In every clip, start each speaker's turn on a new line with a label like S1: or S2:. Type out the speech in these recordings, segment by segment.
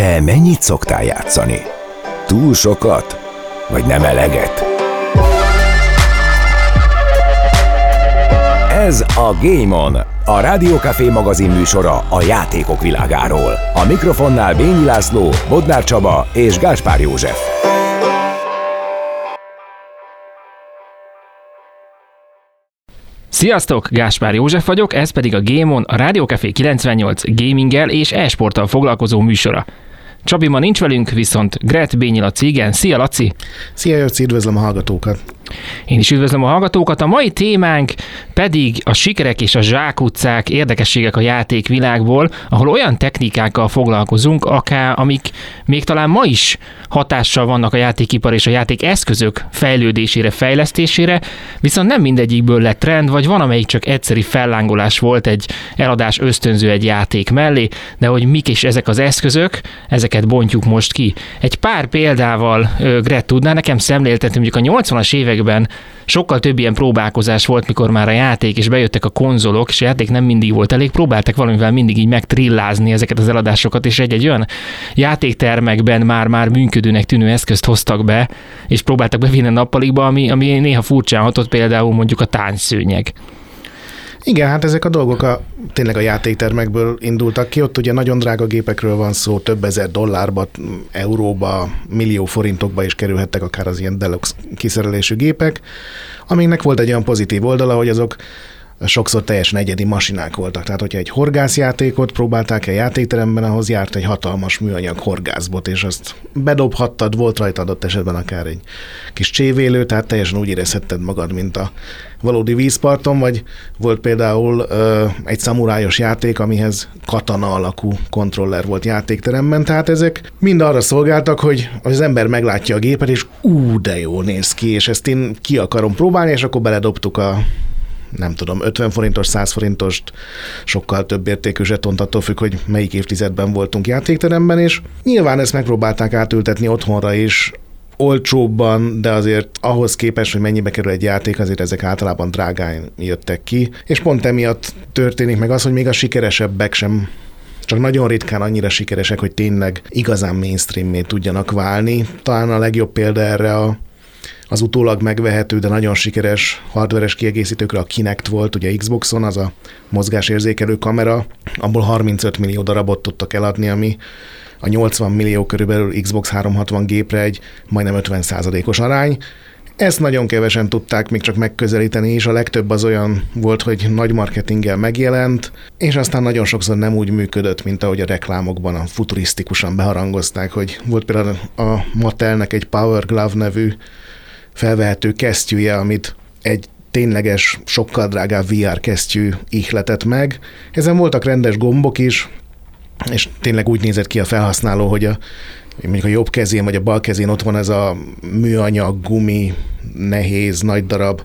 S1: Te mennyit szoktál játszani? Túl sokat? Vagy nem eleget? Ez a Game On, a Rádiókafé magazin műsora a játékok világáról. A mikrofonnál Bényi László, Bodnár Csaba és Gáspár József.
S2: Sziasztok, Gáspár József vagyok, ez pedig a Game a Rádiókafé 98 gaminggel és e-sporttal foglalkozó műsora. Csabi ma nincs velünk, viszont Gret Bényi Laci, igen. Szia, Laci!
S3: Szia, Jöcsi, üdvözlöm a hallgatókat!
S2: Én is üdvözlöm a hallgatókat. A mai témánk pedig a sikerek és a zsákutcák érdekességek a játékvilágból, ahol olyan technikákkal foglalkozunk, akár amik még talán ma is hatással vannak a játékipar és a játék eszközök fejlődésére, fejlesztésére, viszont nem mindegyikből lett trend, vagy van, amelyik csak egyszeri fellángolás volt egy eladás ösztönző egy játék mellé, de hogy mik is ezek az eszközök, ezeket bontjuk most ki. Egy pár példával Gret tudná nekem szemléltetni, mondjuk a 80-as években sokkal több ilyen próbálkozás volt, mikor már a játék és bejöttek a konzolok, és a játék nem mindig volt elég, próbáltak valamivel mindig így megtrillázni ezeket az eladásokat, és egy-egy olyan játéktermekben már-már működőnek tűnő eszközt hoztak be, és próbáltak bevinni a nappalikba, ami, ami néha furcsán hatott, például mondjuk a táncszőnyeg.
S3: Igen, hát ezek a dolgok a, tényleg a játéktermekből indultak ki. Ott ugye nagyon drága gépekről van szó, több ezer dollárba, euróba, millió forintokba is kerülhettek akár az ilyen deluxe kiszerelésű gépek, amiknek volt egy olyan pozitív oldala, hogy azok sokszor teljesen egyedi masinák voltak. Tehát, hogyha egy horgászjátékot próbálták el játékteremben, ahhoz járt egy hatalmas műanyag horgászbot, és azt bedobhattad, volt rajta adott esetben akár egy kis csévélő, tehát teljesen úgy érezhetted magad, mint a valódi vízparton, vagy volt például ö, egy szamurájos játék, amihez katana alakú kontroller volt játékteremben, tehát ezek mind arra szolgáltak, hogy az ember meglátja a gépet, és ú, de jó néz ki, és ezt én ki akarom próbálni, és akkor beledobtuk a nem tudom, 50 forintos, 100 forintost, sokkal több értékű zsetont, attól függ, hogy melyik évtizedben voltunk játékteremben, és nyilván ezt megpróbálták átültetni otthonra is, olcsóbban, de azért ahhoz képest, hogy mennyibe kerül egy játék, azért ezek általában drágán jöttek ki, és pont emiatt történik meg az, hogy még a sikeresebbek sem csak nagyon ritkán annyira sikeresek, hogy tényleg igazán mainstream tudjanak válni. Talán a legjobb példa erre a az utólag megvehető, de nagyon sikeres hardveres kiegészítőkre a Kinect volt, ugye Xboxon, az a mozgásérzékelő kamera, abból 35 millió darabot tudtak eladni, ami a 80 millió körülbelül Xbox 360 gépre egy majdnem 50 os arány. Ezt nagyon kevesen tudták még csak megközelíteni, és a legtöbb az olyan volt, hogy nagy marketinggel megjelent, és aztán nagyon sokszor nem úgy működött, mint ahogy a reklámokban a futurisztikusan beharangozták, hogy volt például a Mattelnek egy Power Glove nevű felvehető kesztyűje, amit egy tényleges, sokkal drágább VR kesztyű ihletett meg. Ezen voltak rendes gombok is, és tényleg úgy nézett ki a felhasználó, hogy a, mondjuk a jobb kezén vagy a bal kezén ott van ez a műanyag, gumi, nehéz, nagy darab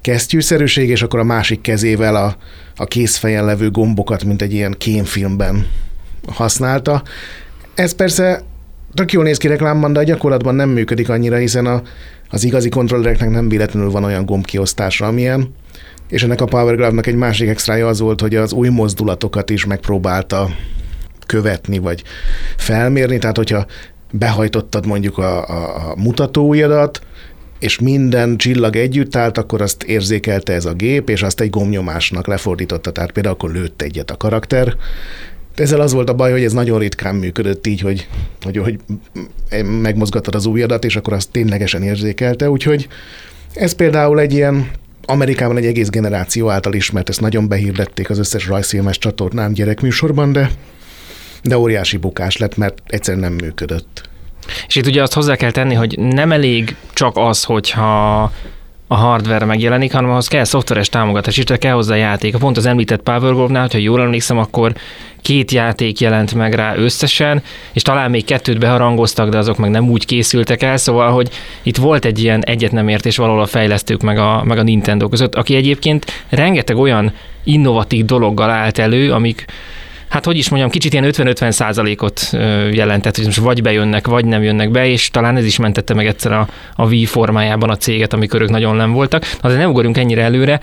S3: kesztyűszerűség, és akkor a másik kezével a, a készfejen levő gombokat, mint egy ilyen kémfilmben használta. Ez persze tök jól néz ki reklámban, de a gyakorlatban nem működik annyira, hiszen a, az igazi kontrollereknek nem véletlenül van olyan gombkiosztása, amilyen, és ennek a Power Glove-nak egy másik extrája az volt, hogy az új mozdulatokat is megpróbálta követni, vagy felmérni, tehát hogyha behajtottad mondjuk a, a, a mutatóujjadat, és minden csillag együtt állt, akkor azt érzékelte ez a gép, és azt egy gomnyomásnak lefordította, tehát például akkor lőtt egyet a karakter, ezzel az volt a baj, hogy ez nagyon ritkán működött így, hogy, hogy, hogy megmozgattad az ujjadat, és akkor azt ténylegesen érzékelte, úgyhogy ez például egy ilyen Amerikában egy egész generáció által ismert, ezt nagyon behirdették az összes rajzfilmes csatornán gyerekműsorban, de, de óriási bukás lett, mert egyszerűen nem működött.
S2: És itt ugye azt hozzá kell tenni, hogy nem elég csak az, hogyha a hardware megjelenik, hanem ahhoz kell szoftveres támogatás is, tehát kell hozzá játék. Pont az említett Powerglove-nál, hogyha jól emlékszem, akkor két játék jelent meg rá összesen, és talán még kettőt beharangoztak, de azok meg nem úgy készültek el, szóval, hogy itt volt egy ilyen egyet nem értés valahol a fejlesztők meg a, meg a Nintendo között, aki egyébként rengeteg olyan innovatív dologgal állt elő, amik hát hogy is mondjam, kicsit ilyen 50-50 százalékot jelentett, hogy most vagy bejönnek, vagy nem jönnek be, és talán ez is mentette meg egyszer a, a Wii formájában a céget, amikor ők nagyon nem voltak. Azért ne ugorjunk ennyire előre,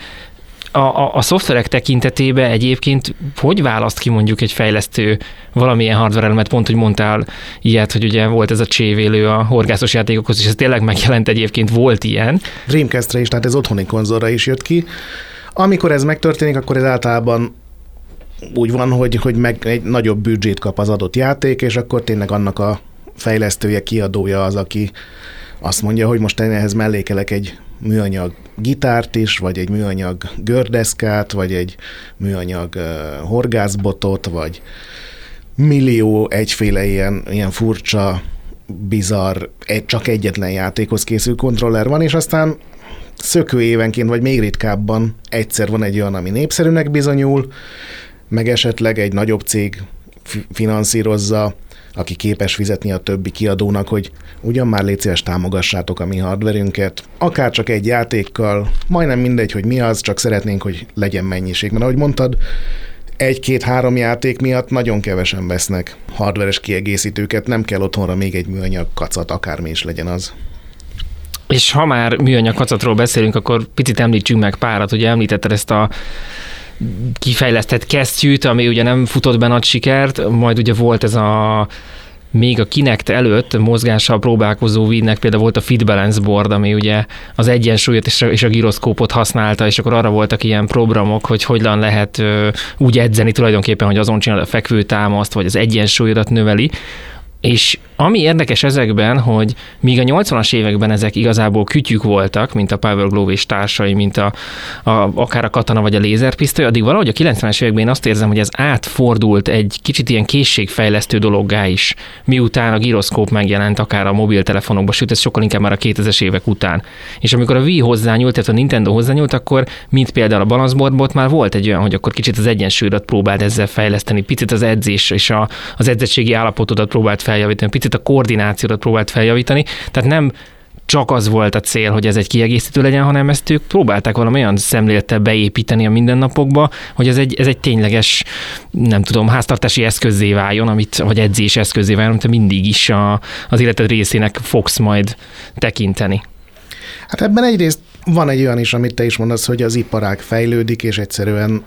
S2: a, a, a szoftverek tekintetében egyébként hogy választ ki mondjuk egy fejlesztő valamilyen hardware elemet, pont, hogy mondtál ilyet, hogy ugye volt ez a csévélő a horgászos játékokhoz, és ez tényleg megjelent egyébként, volt ilyen.
S3: Dreamcastre is, tehát ez otthoni konzolra is jött ki. Amikor ez megtörténik, akkor ez általában úgy van, hogy, hogy meg egy nagyobb büdzsét kap az adott játék, és akkor tényleg annak a fejlesztője, kiadója az, aki azt mondja, hogy most én ehhez mellékelek egy műanyag gitárt is, vagy egy műanyag gördeszkát, vagy egy műanyag uh, horgászbotot, vagy millió egyféle ilyen, ilyen furcsa, bizarr, egy, csak egyetlen játékhoz készül kontroller van, és aztán szökő évenként, vagy még ritkábban egyszer van egy olyan, ami népszerűnek bizonyul, meg esetleg egy nagyobb cég finanszírozza, aki képes fizetni a többi kiadónak, hogy ugyan már légy szíves támogassátok a mi hardverünket, akár csak egy játékkal, majdnem mindegy, hogy mi az, csak szeretnénk, hogy legyen mennyiség. Mert ahogy mondtad, egy-két-három játék miatt nagyon kevesen vesznek hardveres kiegészítőket, nem kell otthonra még egy műanyag kacat, akármi is legyen az.
S2: És ha már műanyag kacatról beszélünk, akkor picit említsünk meg párat, ugye említetted ezt a kifejlesztett kesztyűt, ami ugye nem futott be nagy sikert, majd ugye volt ez a még a Kinect előtt mozgással próbálkozó Vidnek például volt a Fit Balance Board, ami ugye az egyensúlyot és a, és a gyroszkópot használta, és akkor arra voltak ilyen programok, hogy hogyan lehet úgy edzeni tulajdonképpen, hogy azon csinál a fekvő támaszt, vagy az egyensúlyodat növeli. És ami érdekes ezekben, hogy míg a 80-as években ezek igazából kütyük voltak, mint a Power Glove és társai, mint a, a, akár a katana vagy a lézerpisztoly, addig valahogy a 90-es években én azt érzem, hogy ez átfordult egy kicsit ilyen készségfejlesztő dologgá is, miután a gyroszkóp megjelent akár a mobiltelefonokban, sőt ez sokkal inkább már a 2000-es évek után. És amikor a Wii hozzányúlt, tehát a Nintendo hozzányúlt, akkor mint például a balanszbordból már volt egy olyan, hogy akkor kicsit az egyensúlyot próbált ezzel fejleszteni, picit az edzés és a, az edzettségi állapotodat próbált feljavítani, picit a koordinációt próbált feljavítani, tehát nem csak az volt a cél, hogy ez egy kiegészítő legyen, hanem ezt ők próbálták valami olyan szemlélettel beépíteni a mindennapokba, hogy ez egy, ez egy tényleges, nem tudom, háztartási eszközé váljon, amit, vagy edzés eszközé váljon, amit mindig is a, az életed részének fogsz majd tekinteni.
S3: Hát ebben egyrészt van egy olyan is, amit te is mondasz, hogy az iparág fejlődik, és egyszerűen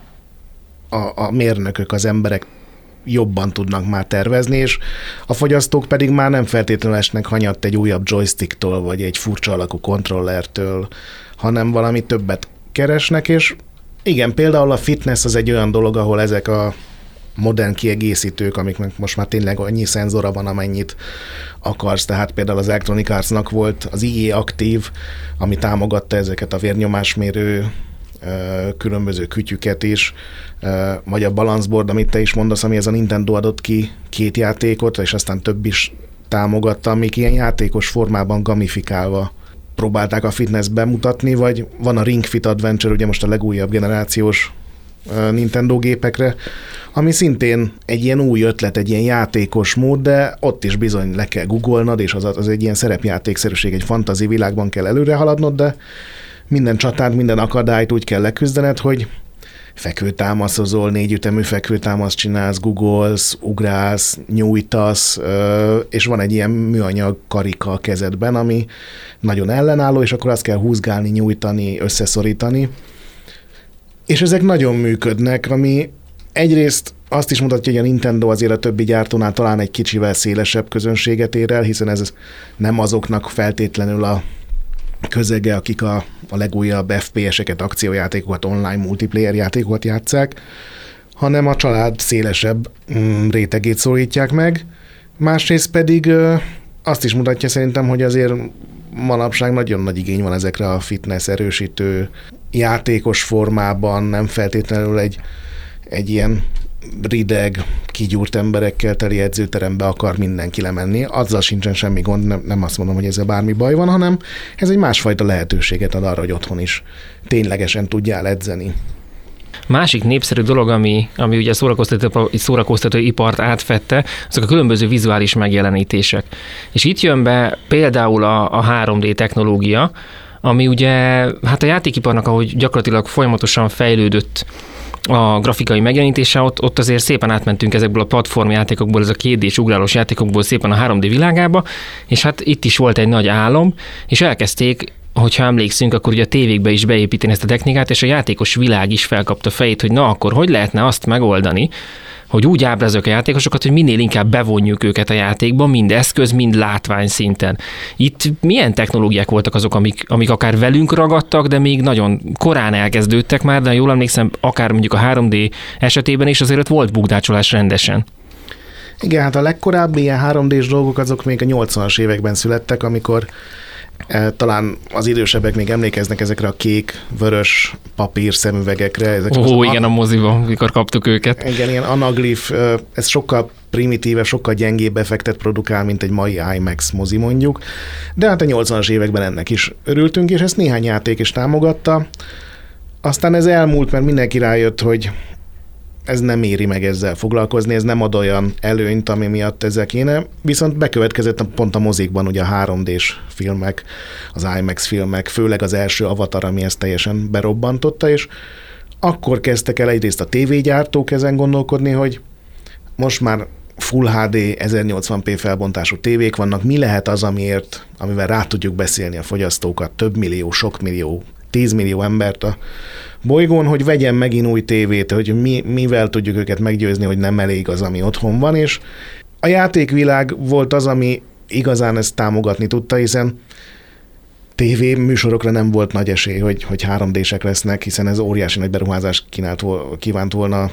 S3: a, a mérnökök, az emberek jobban tudnak már tervezni, és a fogyasztók pedig már nem feltétlenül esnek hanyatt egy újabb joysticktól, vagy egy furcsa alakú kontrollertől, hanem valami többet keresnek, és igen, például a fitness az egy olyan dolog, ahol ezek a modern kiegészítők, amiknek most már tényleg annyi szenzora van, amennyit akarsz. Tehát például az Electronic Arts-nak volt az IE aktív, ami támogatta ezeket a vérnyomásmérő különböző kütyüket is, vagy a balanszboard, amit te is mondasz, ami ez a Nintendo adott ki két játékot, és aztán több is támogatta, amik ilyen játékos formában gamifikálva próbálták a fitness bemutatni, vagy van a Ring Fit Adventure, ugye most a legújabb generációs Nintendo gépekre, ami szintén egy ilyen új ötlet, egy ilyen játékos mód, de ott is bizony le kell googolnod, és az, az egy ilyen szerepjátékszerűség, egy fantazi világban kell előre haladnod, de minden csatát, minden akadályt úgy kell leküzdened, hogy fekvőtámaszozol, négyütemű fekvőtámaszt csinálsz, googolsz, ugrálsz, nyújtasz, és van egy ilyen műanyag karika a kezedben, ami nagyon ellenálló, és akkor azt kell húzgálni, nyújtani, összeszorítani. És ezek nagyon működnek, ami egyrészt azt is mutatja, hogy a Nintendo azért a többi gyártónál talán egy kicsivel szélesebb közönséget ér el, hiszen ez nem azoknak feltétlenül a közege, akik a, a legújabb FPS-eket, akciójátékokat, online multiplayer játékokat játszák, hanem a család szélesebb mm, rétegét szólítják meg. Másrészt pedig azt is mutatja szerintem, hogy azért manapság nagyon nagy igény van ezekre a fitness erősítő játékos formában, nem feltétlenül egy, egy ilyen rideg, kigyúrt emberekkel teli edzőterembe akar mindenki lemenni. Azzal sincsen semmi gond, nem, nem azt mondom, hogy ezzel bármi baj van, hanem ez egy másfajta lehetőséget ad arra, hogy otthon is ténylegesen tudjál edzeni.
S2: Másik népszerű dolog, ami, ami ugye a szórakoztató, szórakoztató ipart átfette, azok a különböző vizuális megjelenítések. És itt jön be például a, a 3D technológia, ami ugye, hát a játékiparnak, ahogy gyakorlatilag folyamatosan fejlődött a grafikai megjelenítése, ott, ott azért szépen átmentünk ezekből a platform játékokból, ez a kétdés ugrálós játékokból szépen a 3D világába, és hát itt is volt egy nagy álom, és elkezdték hogyha emlékszünk, akkor ugye a tévékbe is beépíteni ezt a technikát, és a játékos világ is felkapta fejét, hogy na akkor hogy lehetne azt megoldani, hogy úgy ábrázoljuk a játékosokat, hogy minél inkább bevonjuk őket a játékba, mind eszköz, mind látvány szinten. Itt milyen technológiák voltak azok, amik, amik akár velünk ragadtak, de még nagyon korán elkezdődtek már, de jól emlékszem, akár mondjuk a 3D esetében is azért volt bukdácsolás rendesen.
S3: Igen, hát a legkorábbi ilyen 3D-s dolgok azok még a 80-as években születtek, amikor talán az idősebbek még emlékeznek ezekre a kék, vörös papír szemüvegekre. Ezek
S2: Ó, igen, a moziban, mikor kaptuk őket.
S3: Igen, ilyen anaglif, ez sokkal primitíve, sokkal gyengébb effektet produkál, mint egy mai IMAX mozi mondjuk. De hát a 80-as években ennek is örültünk, és ezt néhány játék is támogatta. Aztán ez elmúlt, mert mindenki rájött, hogy ez nem éri meg ezzel foglalkozni, ez nem ad olyan előnyt, ami miatt ezzel kéne, viszont bekövetkezett pont a mozikban ugye a 3D-s filmek, az IMAX filmek, főleg az első Avatar, ami ezt teljesen berobbantotta, és akkor kezdtek el egyrészt a tévégyártók ezen gondolkodni, hogy most már Full HD 1080p felbontású tévék vannak, mi lehet az, amiért, amivel rá tudjuk beszélni a fogyasztókat, több millió, sok millió, 10 millió embert a bolygón, hogy vegyen megint új tévét, hogy mi, mivel tudjuk őket meggyőzni, hogy nem elég az, ami otthon van, és a játékvilág volt az, ami igazán ezt támogatni tudta, hiszen TV műsorokra nem volt nagy esély, hogy, hogy 3D-sek lesznek, hiszen ez óriási nagy beruházás kínált, kívánt volna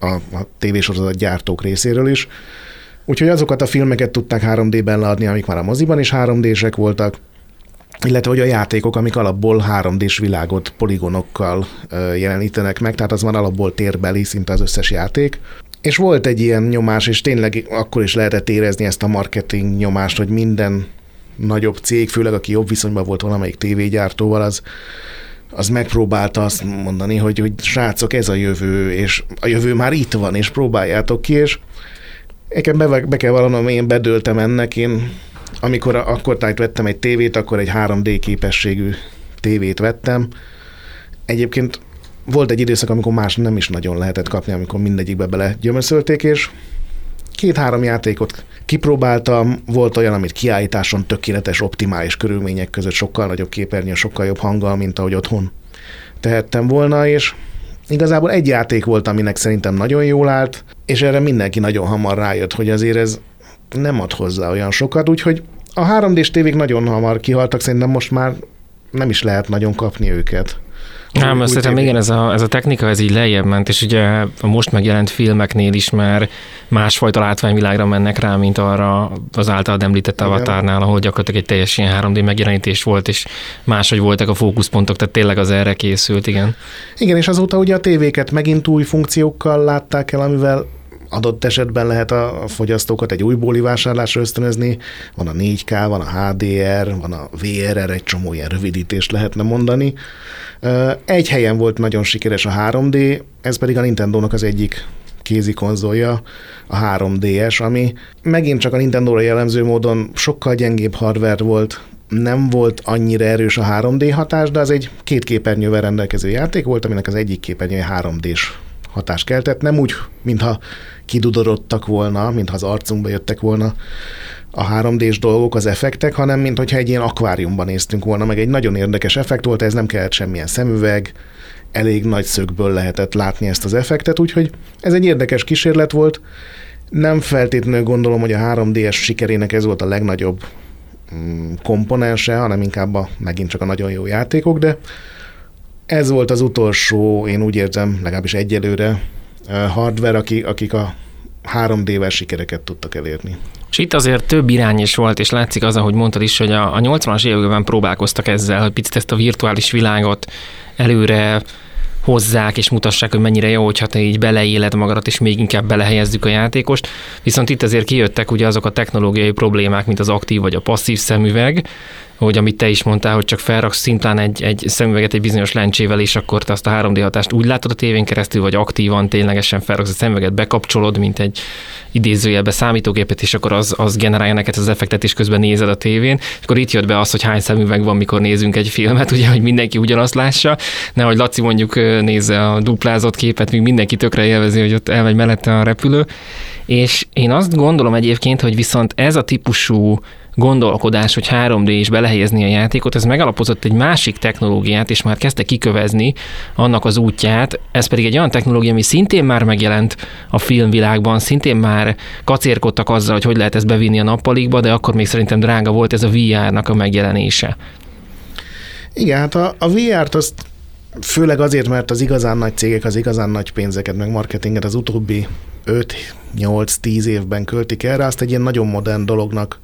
S3: a, a tévésorozat gyártók részéről is. Úgyhogy azokat a filmeket tudták 3D-ben leadni, amik már a moziban is 3D-sek voltak, illetve hogy a játékok, amik alapból 3D-s világot poligonokkal jelenítenek meg, tehát az van alapból térbeli, szinte az összes játék. És volt egy ilyen nyomás, és tényleg akkor is lehetett érezni ezt a marketing nyomást, hogy minden nagyobb cég, főleg aki jobb viszonyban volt valamelyik tévégyártóval, az, az megpróbálta azt mondani, hogy, hogy srácok, ez a jövő, és a jövő már itt van, és próbáljátok ki, és nekem be, be kell vallanom, én bedöltem ennek, én amikor akkor tájt vettem egy tévét, akkor egy 3D képességű tévét vettem. Egyébként volt egy időszak, amikor más nem is nagyon lehetett kapni, amikor mindegyikbe bele gyömöszölték, és két-három játékot kipróbáltam, volt olyan, amit kiállításon tökéletes, optimális körülmények között sokkal nagyobb képernyő, sokkal jobb hanggal, mint ahogy otthon tehettem volna, és igazából egy játék volt, aminek szerintem nagyon jól állt, és erre mindenki nagyon hamar rájött, hogy azért ez nem ad hozzá olyan sokat, úgyhogy a 3D-s tévék nagyon hamar kihaltak, szerintem most már nem is lehet nagyon kapni őket.
S2: Nem, azt szerintem igen, ez a, ez a technika, ez így lejjebb ment, és ugye a most megjelent filmeknél is már másfajta látványvilágra mennek rá, mint arra az által említett avatárnál, ahol gyakorlatilag egy teljes ilyen 3D megjelenítés volt, és máshogy voltak a fókuszpontok, tehát tényleg az erre készült, igen.
S3: Igen, és azóta ugye a tévéket megint új funkciókkal látták el, amivel adott esetben lehet a fogyasztókat egy újbóli vásárlásra ösztönözni. Van a 4K, van a HDR, van a VRR, egy csomó ilyen rövidítést lehetne mondani. Egy helyen volt nagyon sikeres a 3D, ez pedig a Nintendo-nak az egyik kézi konzolja, a 3DS, ami megint csak a Nintendo-ra jellemző módon sokkal gyengébb hardware volt, nem volt annyira erős a 3D hatás, de az egy két képernyővel rendelkező játék volt, aminek az egyik képernyője 3D-s hatást keltett, nem úgy, mintha kidudorodtak volna, mintha az arcunkba jöttek volna a 3D-s dolgok, az effektek, hanem mint hogyha egy ilyen akváriumban néztünk volna, meg egy nagyon érdekes effekt volt, ez nem kellett semmilyen szemüveg, elég nagy szögből lehetett látni ezt az effektet, úgyhogy ez egy érdekes kísérlet volt. Nem feltétlenül gondolom, hogy a 3D-es sikerének ez volt a legnagyobb mm, komponense, hanem inkább a, megint csak a nagyon jó játékok, de ez volt az utolsó, én úgy érzem, legalábbis egyelőre hardware, akik, akik a 3D-vel sikereket tudtak elérni.
S2: És itt azért több irány is volt, és látszik az, ahogy mondtad is, hogy a, a 80-as években próbálkoztak ezzel, hogy picit ezt a virtuális világot előre hozzák, és mutassák, hogy mennyire jó, hogyha te így beleéled magadat, és még inkább belehelyezzük a játékost. Viszont itt azért kijöttek ugye azok a technológiai problémák, mint az aktív vagy a passzív szemüveg, hogy amit te is mondtál, hogy csak felraksz szintán egy, egy szemüveget egy bizonyos lencsével, és akkor te azt a 3D hatást úgy látod a tévén keresztül, vagy aktívan ténylegesen felraksz a szemüveget, bekapcsolod, mint egy idézőjelbe számítógépet, és akkor az, az generálja neked az effektet, és közben nézed a tévén. És akkor itt jött be az, hogy hány szemüveg van, mikor nézünk egy filmet, ugye, hogy mindenki ugyanazt lássa, nehogy Laci mondjuk nézze a duplázott képet, míg mindenki tökre élvezi, hogy ott elmegy mellette a repülő. És Én azt gondolom egyébként, hogy viszont ez a típusú gondolkodás, hogy 3D is belehelyezni a játékot, ez megalapozott egy másik technológiát, és már kezdte kikövezni annak az útját. Ez pedig egy olyan technológia, ami szintén már megjelent a filmvilágban, szintén már kacérkodtak azzal, hogy hogy lehet ezt bevinni a nappalikba, de akkor még szerintem drága volt ez a VR-nak a megjelenése.
S3: Igen, hát a, a VR-t azt főleg azért, mert az igazán nagy cégek az igazán nagy pénzeket, meg marketinget az utóbbi 5-8-10 évben költik erre, azt egy ilyen nagyon modern dolognak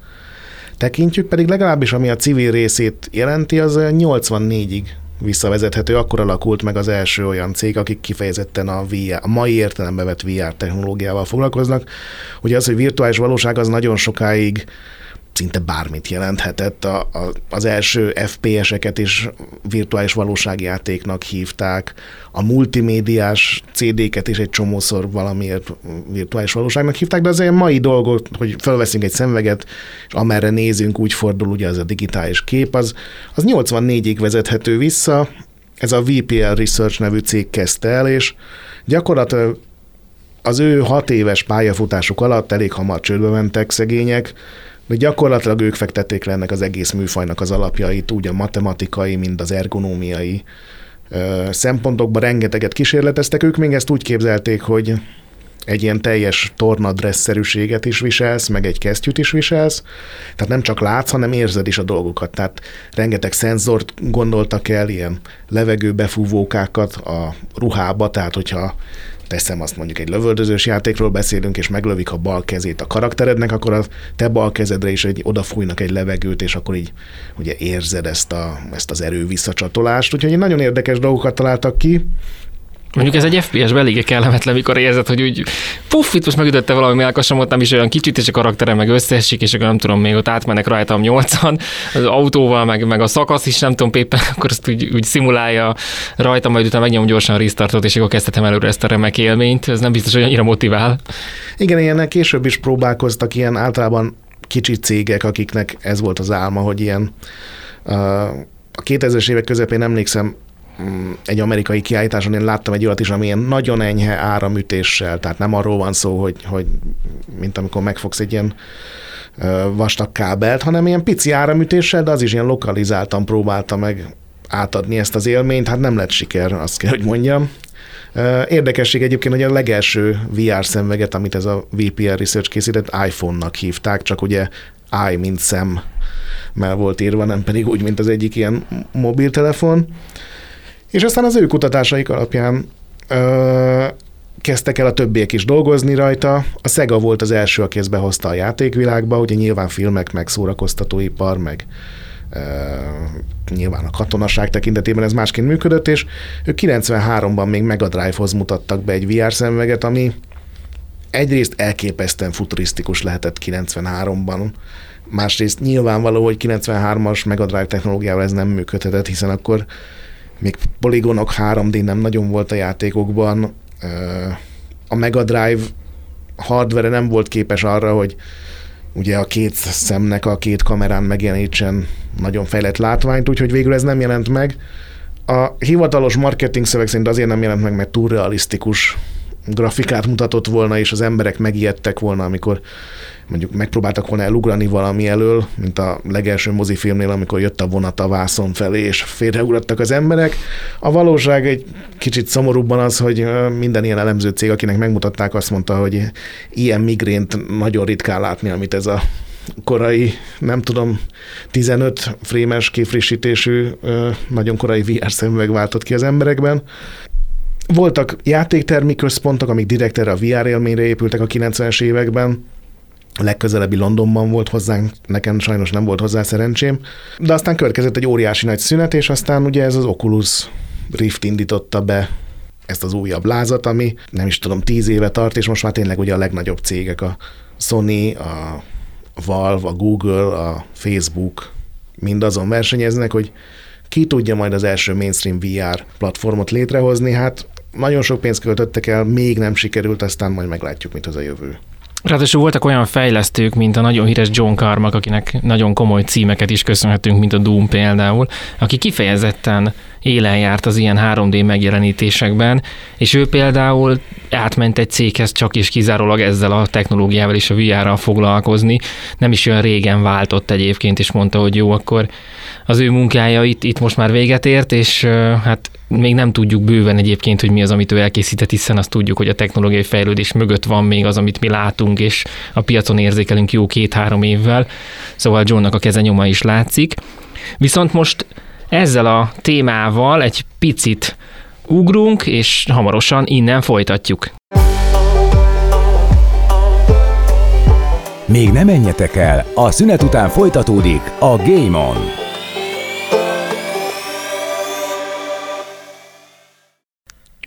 S3: tekintjük, pedig legalábbis ami a civil részét jelenti, az 84-ig visszavezethető, akkor alakult meg az első olyan cég, akik kifejezetten a, VR, a mai értelembe vett VR technológiával foglalkoznak. Ugye az, hogy virtuális valóság az nagyon sokáig szinte bármit jelenthetett. A, a, az első FPS-eket is virtuális valóságjátéknak hívták, a multimédiás CD-ket is egy csomószor valamiért virtuális valóságnak hívták, de az ilyen mai dolgot, hogy felveszünk egy szemveget, és amerre nézünk, úgy fordul ugye az a digitális kép, az, az 84-ig vezethető vissza, ez a VPL Research nevű cég kezdte el, és gyakorlatilag az ő hat éves pályafutásuk alatt elég hamar csődbe mentek szegények, de gyakorlatilag ők fektették le ennek az egész műfajnak az alapjait, úgy a matematikai, mint az ergonómiai szempontokban rengeteget kísérleteztek. Ők még ezt úgy képzelték, hogy egy ilyen teljes tornadresszerűséget is viselsz, meg egy kesztyűt is viselsz, tehát nem csak látsz, hanem érzed is a dolgokat. Tehát rengeteg szenzort gondoltak el, ilyen levegőbefúvókákat a ruhába, tehát hogyha teszem azt mondjuk egy lövöldözős játékról beszélünk, és meglövik a bal kezét a karakterednek, akkor a te bal kezedre is egy, odafújnak egy levegőt, és akkor így ugye érzed ezt, a, ezt az erő visszacsatolást. Úgyhogy nagyon érdekes dolgokat találtak ki.
S2: Mondjuk ez egy FPS-ben eléggé kellemetlen, mikor érzed, hogy úgy puff, itt most megütötte valami melkasamot, nem is olyan kicsit, és a karakterem meg összeesik, és akkor nem tudom, még ott átmennek rajtam nyolcan, az autóval, meg, meg a szakasz is, nem tudom, éppen akkor ezt úgy, úgy szimulálja rajtam, majd utána megnyom gyorsan a restartot, és akkor kezdhetem előre ezt a remek élményt. Ez nem biztos, hogy annyira motivál.
S3: Igen, ilyenek később is próbálkoztak ilyen általában kicsi cégek, akiknek ez volt az álma, hogy ilyen a 2000-es évek közepén emlékszem, egy amerikai kiállításon én láttam egy olyat is, ami ilyen nagyon enyhe áramütéssel, tehát nem arról van szó, hogy, hogy mint amikor megfogsz egy ilyen vastag kábelt, hanem ilyen pici áramütéssel, de az is ilyen lokalizáltan próbálta meg átadni ezt az élményt, hát nem lett siker, azt kell, hogy mondjam. Érdekesség egyébként, hogy a legelső VR szemveget, amit ez a VPR Research készített, iPhone-nak hívták, csak ugye i, mint szem, mert volt írva, nem pedig úgy, mint az egyik ilyen mobiltelefon. És aztán az ő kutatásaik alapján ö, kezdtek el a többiek is dolgozni rajta. A Sega volt az első, aki ezt behozta a játékvilágba, ugye nyilván filmek, meg szórakoztatóipar, meg Uh, nyilván a katonaság tekintetében ez másként működött, és ők 93-ban még Mega Drive-hoz mutattak be egy VR szemüveget, ami egyrészt elképesztően futurisztikus lehetett 93-ban, másrészt nyilvánvaló, hogy 93-as Mega Drive technológiával ez nem működhetett, hiszen akkor még poligonok 3D nem nagyon volt a játékokban. A Mega Drive hardware nem volt képes arra, hogy ugye a két szemnek a két kamerán megjelenítsen nagyon fejlett látványt, úgyhogy végül ez nem jelent meg. A hivatalos marketing szöveg szerint azért nem jelent meg, mert túl realisztikus grafikát mutatott volna, és az emberek megijedtek volna, amikor mondjuk megpróbáltak volna elugrani valami elől, mint a legelső mozifilmnél, amikor jött a vonat a vászon felé, és félreugrattak az emberek. A valóság egy kicsit szomorúbban az, hogy minden ilyen elemző cég, akinek megmutatták, azt mondta, hogy ilyen migrént nagyon ritkán látni, amit ez a korai, nem tudom, 15 frémes kifrissítésű, nagyon korai VR szemüveg váltott ki az emberekben. Voltak játéktermi központok, amik direkt erre a VR élményre épültek a 90-es években, a legközelebbi Londonban volt hozzánk, nekem sajnos nem volt hozzá szerencsém, de aztán következett egy óriási nagy szünet, és aztán ugye ez az Oculus Rift indította be ezt az újabb lázat, ami nem is tudom, tíz éve tart, és most már tényleg ugye a legnagyobb cégek, a Sony, a Valve, a Google, a Facebook mind azon versenyeznek, hogy ki tudja majd az első mainstream VR platformot létrehozni, hát nagyon sok pénzt költöttek el, még nem sikerült, aztán majd meglátjuk, mit az a jövő.
S2: Ráadásul voltak olyan fejlesztők, mint a nagyon híres John Carmack, akinek nagyon komoly címeket is köszönhetünk, mint a Doom például, aki kifejezetten élen járt az ilyen 3D megjelenítésekben, és ő például átment egy céghez csak és kizárólag ezzel a technológiával és a VR-ral foglalkozni. Nem is olyan régen váltott egyébként, és mondta, hogy jó, akkor az ő munkája itt, itt most már véget ért, és hát még nem tudjuk bőven egyébként, hogy mi az, amit ő elkészített, hiszen azt tudjuk, hogy a technológiai fejlődés mögött van még az, amit mi látunk, és a piacon érzékelünk jó két-három évvel. Szóval Johnnak a keze nyoma is látszik. Viszont most ezzel a témával egy picit ugrunk, és hamarosan innen folytatjuk.
S1: Még nem menjetek el, a szünet után folytatódik a Game On.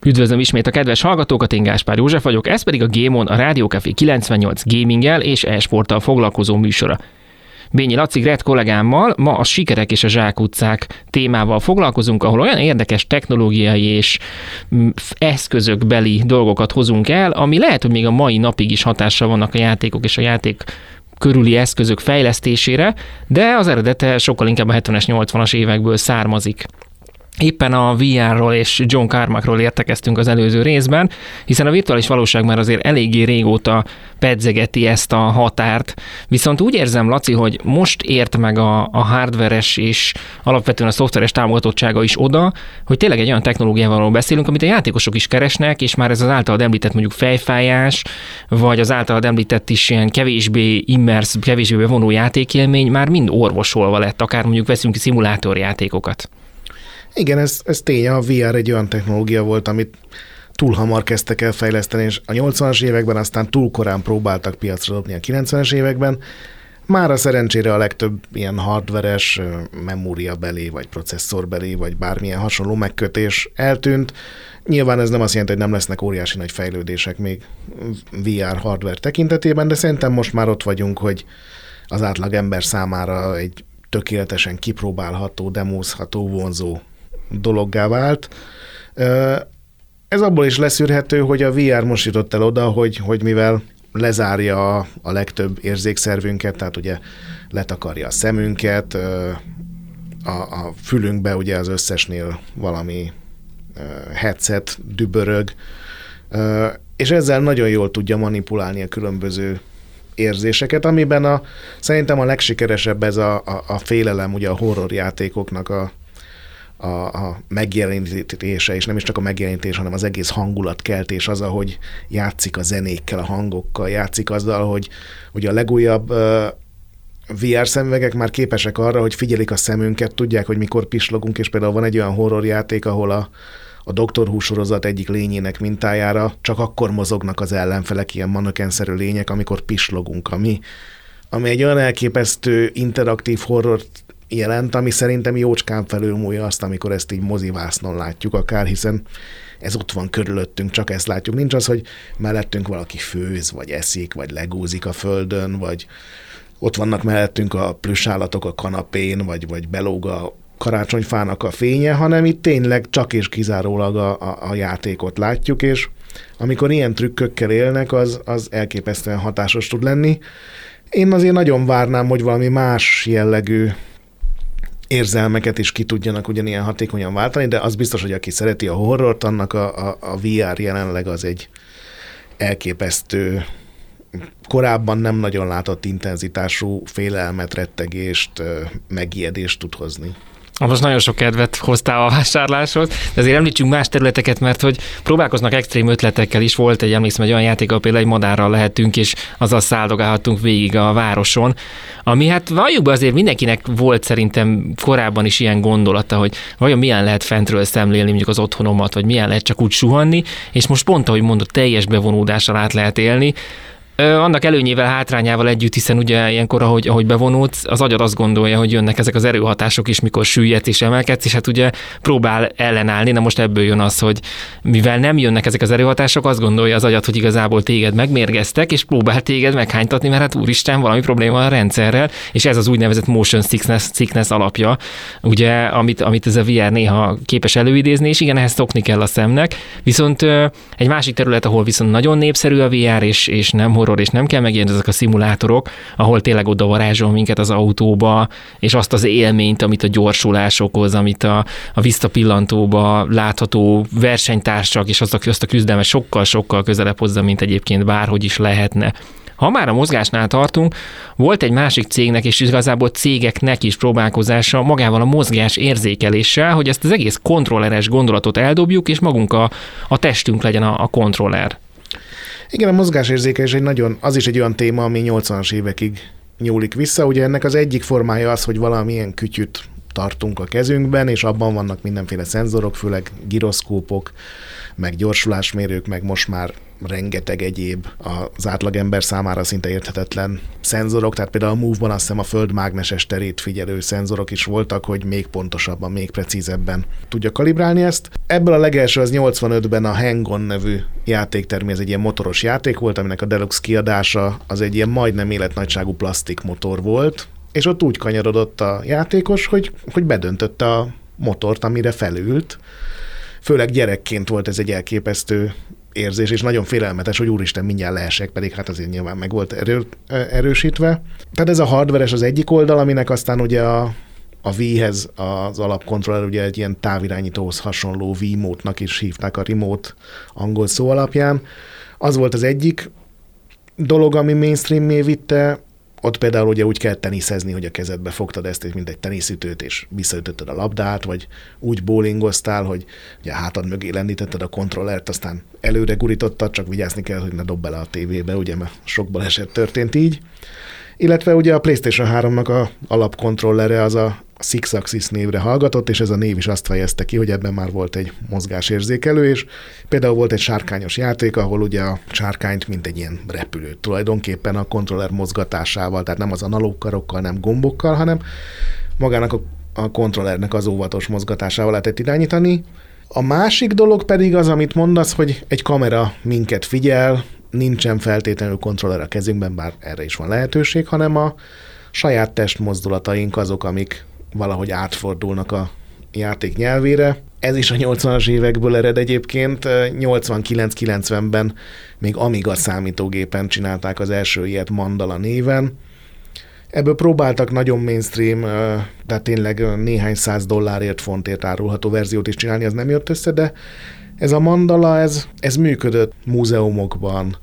S2: Üdvözlöm ismét a kedves hallgatókat, én Gáspár József vagyok, ez pedig a Game On, a Rádió Café 98 gaminggel és e-sporttal foglalkozó műsora. Bényi Laci Gret kollégámmal ma a sikerek és a zsákutcák témával foglalkozunk, ahol olyan érdekes technológiai és mm, eszközökbeli dolgokat hozunk el, ami lehet, hogy még a mai napig is hatással vannak a játékok és a játék körüli eszközök fejlesztésére, de az eredete sokkal inkább a 70-es, 80-as évekből származik. Éppen a VR-ról és John Carmackról értekeztünk az előző részben, hiszen a virtuális valóság már azért eléggé régóta pedzegeti ezt a határt, viszont úgy érzem, Laci, hogy most ért meg a, a hardveres és alapvetően a szoftveres támogatottsága is oda, hogy tényleg egy olyan technológiával beszélünk, amit a játékosok is keresnek, és már ez az általad említett mondjuk fejfájás, vagy az általad említett is ilyen kevésbé immersz, kevésbé bevonó játékélmény már mind orvosolva lett, akár mondjuk veszünk szimulátorjátékokat.
S3: Igen, ez, ez tény, a VR egy olyan technológia volt, amit túl hamar kezdtek el fejleszteni, és a 80-as években aztán túl korán próbáltak piacra dobni a 90-es években. Már a szerencsére a legtöbb ilyen hardveres, memóriabeli, vagy processzorbeli, vagy bármilyen hasonló megkötés eltűnt. Nyilván ez nem azt jelenti, hogy nem lesznek óriási nagy fejlődések még VR hardware tekintetében, de szerintem most már ott vagyunk, hogy az átlag ember számára egy tökéletesen kipróbálható, demózható, vonzó dologgá vált. Ez abból is leszűrhető, hogy a VR most jutott el oda, hogy, hogy mivel lezárja a, a legtöbb érzékszervünket, tehát ugye letakarja a szemünket, a, a fülünkbe ugye az összesnél valami headset dübörög, és ezzel nagyon jól tudja manipulálni a különböző érzéseket, amiben a, szerintem a legsikeresebb ez a, a, a félelem, ugye a horror játékoknak a, a, a megjelenítése, és nem is csak a megjelenítés, hanem az egész hangulatkeltés, az, ahogy játszik a zenékkel, a hangokkal, játszik azzal, hogy, hogy a legújabb uh, VR szemüvegek már képesek arra, hogy figyelik a szemünket, tudják, hogy mikor pislogunk, és például van egy olyan horrorjáték, ahol a, a Doktor Who sorozat egyik lényének mintájára csak akkor mozognak az ellenfelek, ilyen manökenszerű lények, amikor pislogunk, ami, ami egy olyan elképesztő interaktív horror jelent, ami szerintem jócskán felülmúlja azt, amikor ezt így mozivásznon látjuk akár, hiszen ez ott van körülöttünk, csak ezt látjuk. Nincs az, hogy mellettünk valaki főz, vagy eszik, vagy legúzik a földön, vagy ott vannak mellettünk a plüsállatok a kanapén, vagy, vagy belóg a karácsonyfának a fénye, hanem itt tényleg csak és kizárólag a, a, a játékot látjuk, és amikor ilyen trükkökkel élnek, az, az elképesztően hatásos tud lenni. Én azért nagyon várnám, hogy valami más jellegű érzelmeket is ki tudjanak ugyanilyen hatékonyan váltani, de az biztos, hogy aki szereti a horrort, annak a, a, a VR jelenleg az egy elképesztő, korábban nem nagyon látott intenzitású félelmet, rettegést, megijedést tud hozni.
S2: Most nagyon sok kedvet hoztál a vásárláshoz, de azért említsünk más területeket, mert hogy próbálkoznak extrém ötletekkel is. Volt egy, emlékszem, egy olyan játék, ahol például egy madárral lehetünk, és azzal száldogálhattunk végig a városon, ami hát valljuk be azért mindenkinek volt szerintem korábban is ilyen gondolata, hogy vajon milyen lehet fentről szemlélni mondjuk az otthonomat, vagy milyen lehet csak úgy suhanni, és most pont, ahogy mondott, teljes bevonódással át lehet élni, annak előnyével, hátrányával együtt, hiszen ugye ilyenkor, ahogy, ahogy bevonódsz, az agyad azt gondolja, hogy jönnek ezek az erőhatások is, mikor süllyedsz és emelkedsz, és hát ugye próbál ellenállni. Na most ebből jön az, hogy mivel nem jönnek ezek az erőhatások, azt gondolja az agyad, hogy igazából téged megmérgeztek, és próbál téged meghánytatni, mert hát úristen, valami probléma a rendszerrel, és ez az úgynevezett motion sickness, sickness alapja, ugye, amit, amit ez a VR néha képes előidézni, és igen, ehhez szokni kell a szemnek. Viszont egy másik terület, ahol viszont nagyon népszerű a VR, és, és nem horror, és nem kell megjelenni ezek a szimulátorok, ahol tényleg oda varázsol minket az autóba, és azt az élményt, amit a gyorsulás okoz, amit a, a visszapillantóba látható versenytársak, és azt a, azt a küzdelmet sokkal-sokkal közelebb hozza, mint egyébként bárhogy is lehetne. Ha már a mozgásnál tartunk, volt egy másik cégnek és igazából cégeknek is próbálkozása magával a mozgás érzékeléssel, hogy ezt az egész kontrolleres gondolatot eldobjuk, és magunk a, a testünk legyen a, a kontroller.
S3: Igen, a mozgásérzékelés egy nagyon, az is egy olyan téma, ami 80-as évekig nyúlik vissza. Ugye ennek az egyik formája az, hogy valamilyen kütyüt tartunk a kezünkben, és abban vannak mindenféle szenzorok, főleg giroszkópok, meg gyorsulásmérők, meg most már rengeteg egyéb az átlagember számára szinte érthetetlen szenzorok, tehát például a Move-ban azt hiszem a föld mágneses terét figyelő szenzorok is voltak, hogy még pontosabban, még precízebben tudja kalibrálni ezt. Ebből a legelső az 85-ben a Hang-On nevű játéktermi, ez egy ilyen motoros játék volt, aminek a Deluxe kiadása az egy ilyen majdnem életnagyságú plastikmotor volt, és ott úgy kanyarodott a játékos, hogy, hogy bedöntötte a motort, amire felült. Főleg gyerekként volt ez egy elképesztő érzés, és nagyon félelmetes, hogy úristen, mindjárt leesek, pedig hát azért nyilván meg volt erő, erősítve. Tehát ez a hardveres az egyik oldal, aminek aztán ugye a, a Wii-hez az alapkontroller ugye egy ilyen távirányítóhoz hasonló Wii-mótnak is hívták a remote angol szó alapján. Az volt az egyik dolog, ami mainstream vitte, ott például ugye úgy kell teniszezni, hogy a kezedbe fogtad ezt, mint egy teniszütőt, és visszaütötted a labdát, vagy úgy bowlingoztál, hogy ugye hátad mögé lendítetted a kontrollert, aztán előre gurítottad, csak vigyázni kell, hogy ne dob bele a tévébe, ugye, mert sok baleset történt így. Illetve ugye a PlayStation 3-nak a alapkontrollere az a Six Axis névre hallgatott, és ez a név is azt fejezte ki, hogy ebben már volt egy mozgásérzékelő, és például volt egy sárkányos játék, ahol ugye a sárkányt, mint egy ilyen repülő, tulajdonképpen a kontroller mozgatásával, tehát nem az analóg karokkal, nem gombokkal, hanem magának a, a kontrollernek az óvatos mozgatásával lehetett irányítani. A másik dolog pedig az, amit mondasz, hogy egy kamera minket figyel, nincsen feltétlenül kontroller a kezünkben, bár erre is van lehetőség, hanem a saját testmozdulataink azok, amik valahogy átfordulnak a játék nyelvére. Ez is a 80-as évekből ered egyébként. 89-90-ben még Amiga számítógépen csinálták az első ilyet Mandala néven. Ebből próbáltak nagyon mainstream, tehát tényleg néhány száz dollárért, fontért árulható verziót is csinálni, az nem jött össze, de ez a mandala, ez, ez működött múzeumokban,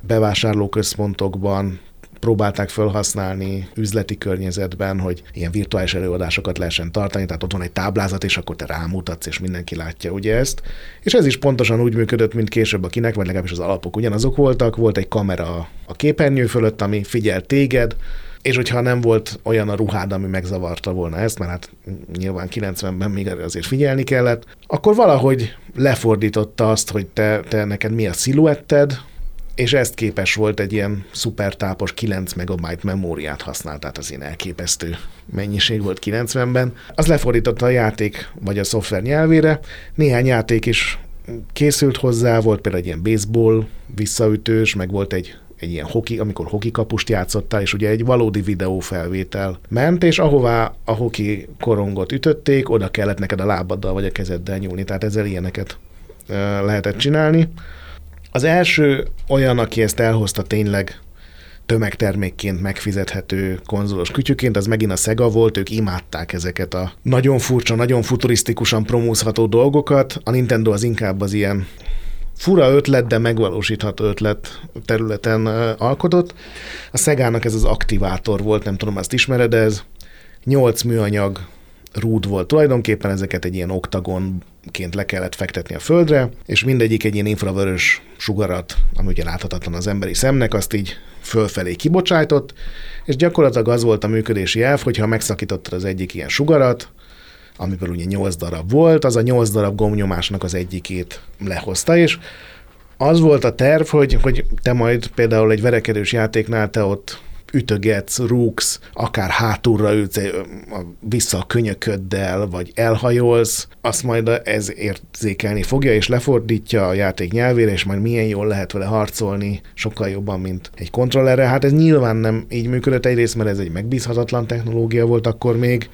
S3: bevásárlóközpontokban, próbálták felhasználni üzleti környezetben, hogy ilyen virtuális előadásokat lehessen tartani, tehát ott van egy táblázat, és akkor te rámutatsz, és mindenki látja ugye ezt. És ez is pontosan úgy működött, mint később a kinek, vagy legalábbis az alapok ugyanazok voltak, volt egy kamera a képernyő fölött, ami figyel téged, és hogyha nem volt olyan a ruhád, ami megzavarta volna ezt, mert hát nyilván 90-ben még azért figyelni kellett, akkor valahogy lefordította azt, hogy te, te neked mi a sziluetted, és ezt képes volt egy ilyen szupertápos 9 megabyte memóriát használni, tehát az ilyen elképesztő mennyiség volt 90-ben. Az lefordította a játék vagy a szoftver nyelvére. Néhány játék is készült hozzá, volt például egy ilyen baseball visszaütős, meg volt egy egy ilyen hoki, amikor hoki kapust játszottál, és ugye egy valódi videófelvétel ment, és ahová a hoki korongot ütötték, oda kellett neked a lábaddal vagy a kezeddel nyúlni, tehát ezzel ilyeneket lehetett csinálni. Az első olyan, aki ezt elhozta tényleg tömegtermékként megfizethető konzolos kütyüként, az megint a Sega volt, ők imádták ezeket a nagyon furcsa, nagyon futurisztikusan promózható dolgokat. A Nintendo az inkább az ilyen fura ötlet, de megvalósítható ötlet területen alkotott. A Szegának ez az aktivátor volt, nem tudom, azt ismered, de ez nyolc műanyag rúd volt. Tulajdonképpen ezeket egy ilyen oktagonként le kellett fektetni a földre, és mindegyik egy ilyen infravörös sugarat, ami ugye láthatatlan az emberi szemnek, azt így fölfelé kibocsájtott, és gyakorlatilag az volt a működési elv, hogyha megszakítottad az egyik ilyen sugarat, amiből ugye 8 darab volt, az a 8 darab gomnyomásnak az egyikét lehozta, és az volt a terv, hogy, hogy te majd például egy verekedős játéknál te ott ütögetsz, rúgsz, akár hátulra ülsz vissza a könyököddel, vagy elhajolsz, azt majd ez érzékelni fogja, és lefordítja a játék nyelvére, és majd milyen jól lehet vele harcolni, sokkal jobban, mint egy kontrollerre. Hát ez nyilván nem így működött egyrészt, mert ez egy megbízhatatlan technológia volt akkor még,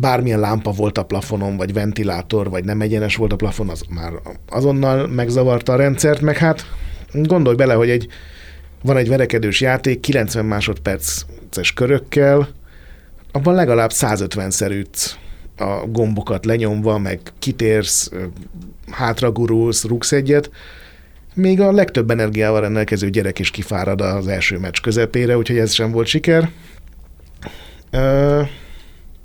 S3: bármilyen lámpa volt a plafonon, vagy ventilátor, vagy nem egyenes volt a plafon, az már azonnal megzavarta a rendszert, meg hát gondolj bele, hogy egy van egy verekedős játék 90 másodperces körökkel, abban legalább 150-szer ütsz a gombokat lenyomva, meg kitérsz, hátragurulsz, rúgsz egyet, még a legtöbb energiával rendelkező gyerek is kifárad az első meccs közepére, úgyhogy ez sem volt siker. Ö,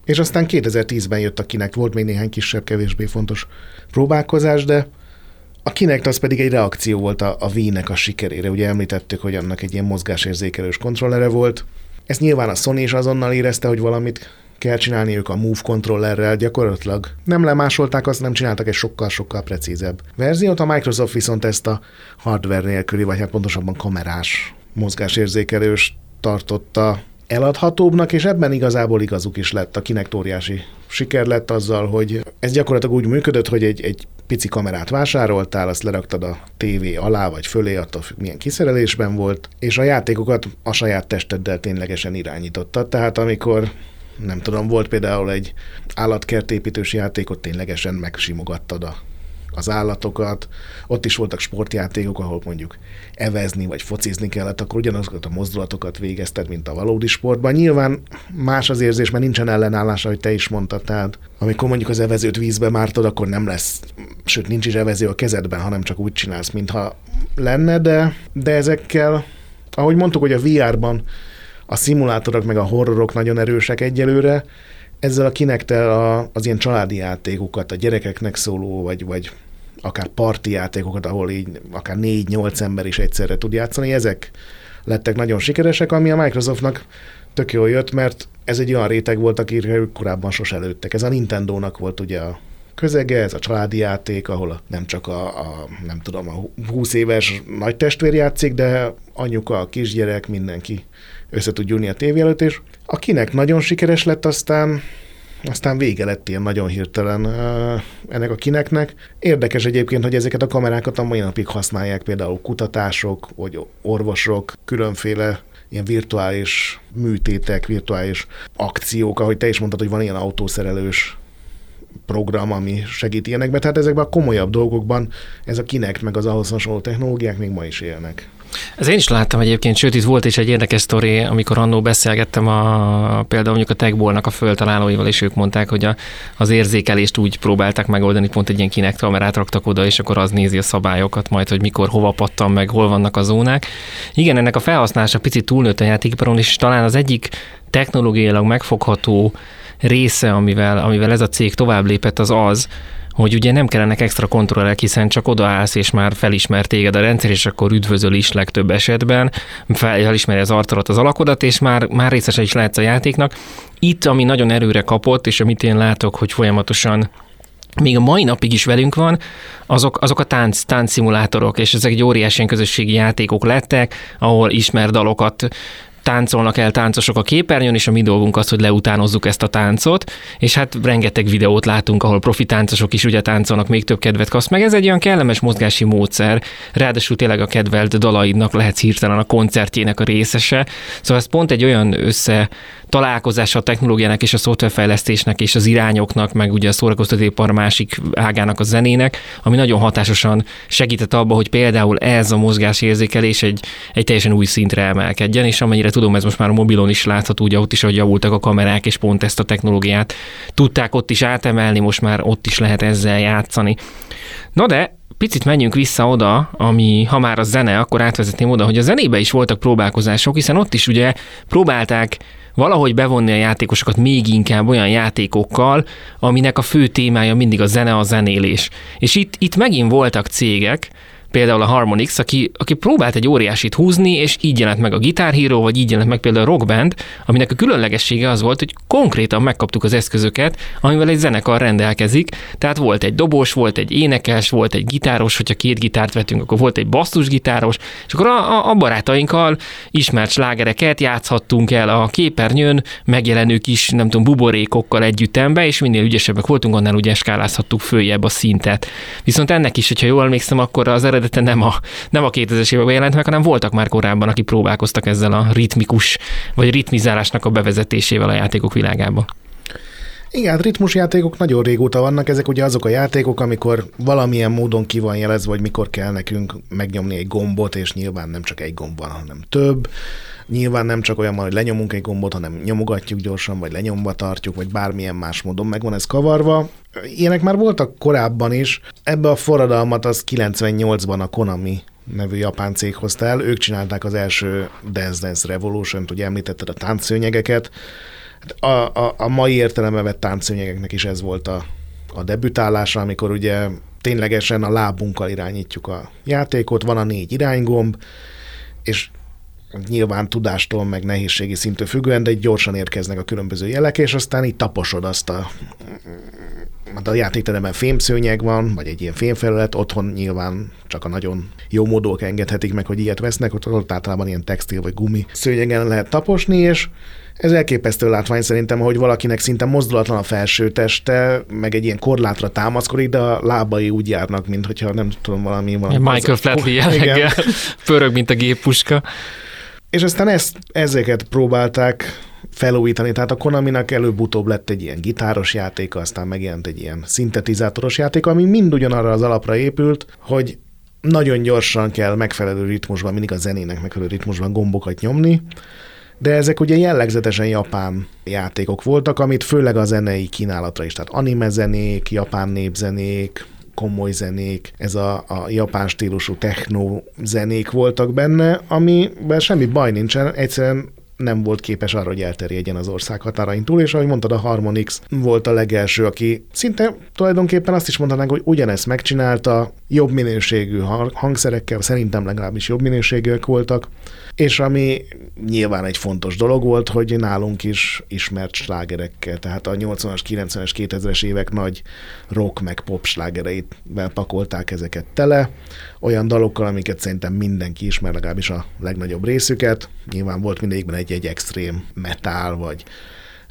S3: és aztán 2010-ben jött a Kinect, volt még néhány kisebb, kevésbé fontos próbálkozás, de a Kinect az pedig egy reakció volt a, a Wii-nek a sikerére. Ugye említettük, hogy annak egy ilyen mozgásérzékelős kontrollere volt. Ezt nyilván a Sony is azonnal érezte, hogy valamit kell csinálni ők a Move kontrollerrel, gyakorlatilag nem lemásolták, azt nem csináltak egy sokkal-sokkal precízebb verziót. A Microsoft viszont ezt a hardware nélküli, vagy hát pontosabban kamerás mozgásérzékelős tartotta eladhatóbbnak, és ebben igazából igazuk is lett. A Kinect óriási siker lett azzal, hogy ez gyakorlatilag úgy működött, hogy egy, egy pici kamerát vásároltál, azt leraktad a tévé alá vagy fölé, attól függ, milyen kiszerelésben volt, és a játékokat a saját testeddel ténylegesen irányítottad. Tehát amikor nem tudom, volt például egy állatkertépítős játékot, ténylegesen megsimogattad a az állatokat. Ott is voltak sportjátékok, ahol mondjuk evezni vagy focizni kellett, akkor ugyanazokat a mozdulatokat végezted, mint a valódi sportban. Nyilván más az érzés, mert nincsen ellenállása, hogy te is mondtad. Tehát amikor mondjuk az evezőt vízbe mártod, akkor nem lesz, sőt nincs is evező a kezedben, hanem csak úgy csinálsz, mintha lenne, de, de ezekkel, ahogy mondtuk, hogy a VR-ban a szimulátorok meg a horrorok nagyon erősek egyelőre, ezzel a kinektel a, az ilyen családi játékokat, a gyerekeknek szóló, vagy, vagy akár parti játékokat, ahol így akár négy-nyolc ember is egyszerre tud játszani, ezek lettek nagyon sikeresek, ami a Microsoftnak tök jól jött, mert ez egy olyan réteg volt, akire ők korábban sose előttek. Ez a Nintendo-nak volt ugye a közege, ez a családi játék, ahol nem csak a, a nem tudom, a 20 éves nagy testvér játszik, de anyuka, a kisgyerek, mindenki össze tud gyúrni a tévé előtt, és akinek nagyon sikeres lett, aztán aztán vége lett ilyen nagyon hirtelen ennek a kineknek. Érdekes egyébként, hogy ezeket a kamerákat a mai napig használják például kutatások, vagy orvosok, különféle ilyen virtuális műtétek, virtuális akciók, ahogy te is mondtad, hogy van ilyen autószerelős program, ami segít ilyenekben. Tehát ezekben a komolyabb dolgokban ez a kinek meg az ahhoz hasonló technológiák még ma is élnek.
S2: Ez én is láttam egyébként, sőt itt volt is egy érdekes sztori, amikor annó beszélgettem a, például mondjuk a Techbolnak a föltalálóival, és ők mondták, hogy a, az érzékelést úgy próbálták megoldani, pont egy ilyen kinek kamerát raktak oda, és akkor az nézi a szabályokat majd, hogy mikor, hova pattan meg, hol vannak a zónák. Igen, ennek a felhasználása picit túlnőtt a játékiparon, és talán az egyik technológiailag megfogható része, amivel, amivel ez a cég tovább lépett, az az, hogy ugye nem kellenek extra kontrollek, hiszen csak odaállsz, és már felismer téged a rendszer, és akkor üdvözöl is legtöbb esetben, felismeri az arcodat, az alakodat, és már, már részese is lehetsz a játéknak. Itt, ami nagyon erőre kapott, és amit én látok, hogy folyamatosan még a mai napig is velünk van, azok, azok a tánc, táncszimulátorok, és ezek egy óriási közösségi játékok lettek, ahol ismer dalokat táncolnak el táncosok a képernyőn, és a mi dolgunk az, hogy leutánozzuk ezt a táncot, és hát rengeteg videót látunk, ahol profi táncosok is ugye táncolnak, még több kedvet kapsz meg. Ez egy olyan kellemes mozgási módszer, ráadásul tényleg a kedvelt dalaidnak lehetsz hirtelen a koncertjének a részese. Szóval ez pont egy olyan össze találkozása a technológiának és a szoftverfejlesztésnek és az irányoknak, meg ugye a szórakoztatóipar másik ágának a zenének, ami nagyon hatásosan segített abba, hogy például ez a mozgásérzékelés egy, egy teljesen új szintre emelkedjen, és amennyire tudom, ez most már a mobilon is látható, ugye ott is, hogy javultak a kamerák, és pont ezt a technológiát tudták ott is átemelni, most már ott is lehet ezzel játszani. Na de picit menjünk vissza oda, ami ha már a zene, akkor átvezetném oda, hogy a zenébe is voltak próbálkozások, hiszen ott is ugye próbálták valahogy bevonni a játékosokat még inkább olyan játékokkal, aminek a fő témája mindig a zene, a zenélés. És itt, itt megint voltak cégek, például a Harmonix, aki, aki próbált egy óriásit húzni, és így jelent meg a Guitar Hero, vagy így jelent meg például a Rock Band, aminek a különlegessége az volt, hogy konkrétan megkaptuk az eszközöket, amivel egy zenekar rendelkezik. Tehát volt egy dobos, volt egy énekes, volt egy gitáros, hogyha két gitárt vetünk, akkor volt egy basszusgitáros, és akkor a, a, barátainkkal ismert slágereket játszhattunk el a képernyőn, megjelenő kis, nem tudom, buborékokkal együttembe, és minél ügyesebbek voltunk, annál ugye skálázhattuk följebb a szintet. Viszont ennek is, hogyha jól emlékszem, akkor az eredet eredete nem a, nem a 2000-es években jelent meg, hanem voltak már korábban, akik próbálkoztak ezzel a ritmikus, vagy ritmizálásnak a bevezetésével a játékok világába.
S3: Igen, ritmusjátékok nagyon régóta vannak, ezek ugye azok a játékok, amikor valamilyen módon ki van jelezve, hogy mikor kell nekünk megnyomni egy gombot, és nyilván nem csak egy gomb van, hanem több. Nyilván nem csak olyan, hogy lenyomunk egy gombot, hanem nyomogatjuk gyorsan, vagy lenyomva tartjuk, vagy bármilyen más módon megvan ez kavarva. Ilyenek már voltak korábban is. Ebbe a forradalmat az 98-ban a Konami nevű japán cég hozta el. Ők csinálták az első Dance Dance Revolution-t, ugye említetted a táncszőnyegeket. A, a, a mai értelemben vett táncszőnyegeknek is ez volt a, a debütálása, amikor ugye ténylegesen a lábunkkal irányítjuk a játékot, van a négy iránygomb, és nyilván tudástól, meg nehézségi szintől függően, de gyorsan érkeznek a különböző jelek, és aztán így taposod azt a hát a játékteremben fémszőnyeg van, vagy egy ilyen fémfelület, otthon nyilván csak a nagyon jó módok engedhetik meg, hogy ilyet vesznek, ott, ott általában ilyen textil vagy gumi szőnyegen lehet taposni, és ez elképesztő látvány szerintem, hogy valakinek szinte mozdulatlan a felső teste, meg egy ilyen korlátra támaszkodik, de a lábai úgy járnak, mint hogyha nem tudom, valami... valami
S2: Michael Flatley jelleggel pörög, mint a géppuska.
S3: És aztán ezt, ezeket próbálták felújítani, tehát a Konaminak előbb-utóbb lett egy ilyen gitáros játék, aztán megjelent egy ilyen szintetizátoros játék, ami mind ugyanarra az alapra épült, hogy nagyon gyorsan kell megfelelő ritmusban, mindig a zenének megfelelő ritmusban gombokat nyomni, de ezek ugye jellegzetesen japán játékok voltak, amit főleg a zenei kínálatra is, tehát anime zenék, japán népzenék, komoly zenék, ez a, a japán stílusú techno zenék voltak benne, amiben semmi baj nincsen, egyszerűen nem volt képes arra, hogy elterjedjen az ország határain túl, és ahogy mondtad, a Harmonix volt a legelső, aki szinte tulajdonképpen azt is mondhatnánk, hogy ugyanezt megcsinálta, jobb minőségű hangszerekkel, szerintem legalábbis jobb minőségűek voltak, és ami nyilván egy fontos dolog volt, hogy nálunk is ismert slágerekkel, tehát a 80-as, 90-es, 2000-es évek nagy rock meg pop slágereit pakolták ezeket tele, olyan dalokkal, amiket szerintem mindenki ismer, legalábbis a legnagyobb részüket. Nyilván volt mindegyikben egy-egy extrém metal, vagy